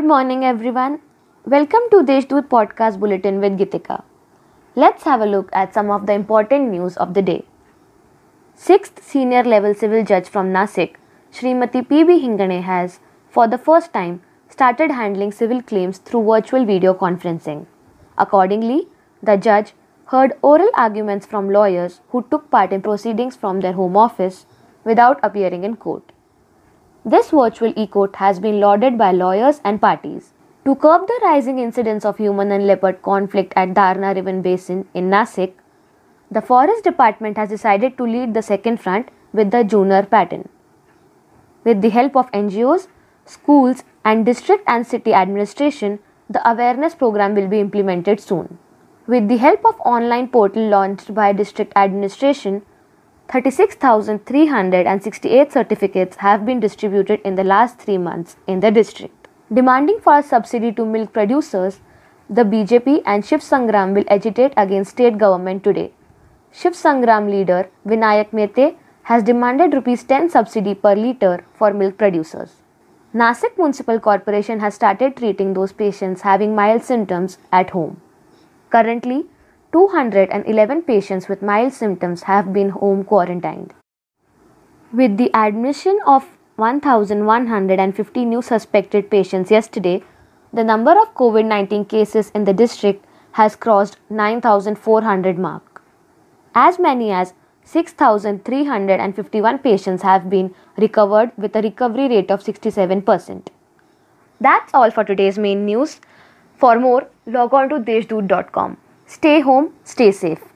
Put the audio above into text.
Good morning, everyone. Welcome to Deshdoot Podcast Bulletin with Gitika. Let's have a look at some of the important news of the day. Sixth senior level civil judge from Nasik, Srimati P.B. Hingane, has, for the first time, started handling civil claims through virtual video conferencing. Accordingly, the judge heard oral arguments from lawyers who took part in proceedings from their home office without appearing in court. This virtual e-court has been lauded by lawyers and parties. To curb the rising incidence of human and leopard conflict at Darna River Basin in Nasik, the Forest Department has decided to lead the second front with the Junnar pattern. With the help of NGOs, schools, and district and city administration, the awareness program will be implemented soon. With the help of online portal launched by district administration, 36,368 certificates have been distributed in the last 3 months in the district. Demanding for a subsidy to milk producers, the BJP and Shiv Sangram will agitate against state government today. Shiv Sangram leader Vinayak Mete has demanded rupees 10 subsidy per litre for milk producers. Nasik Municipal Corporation has started treating those patients having mild symptoms at home. Currently, 211 patients with mild symptoms have been home quarantined. With the admission of 1,150 new suspected patients yesterday, the number of COVID 19 cases in the district has crossed 9,400 mark. As many as 6,351 patients have been recovered with a recovery rate of 67%. That's all for today's main news. For more, log on to deshdoot.com. Stay home, stay safe.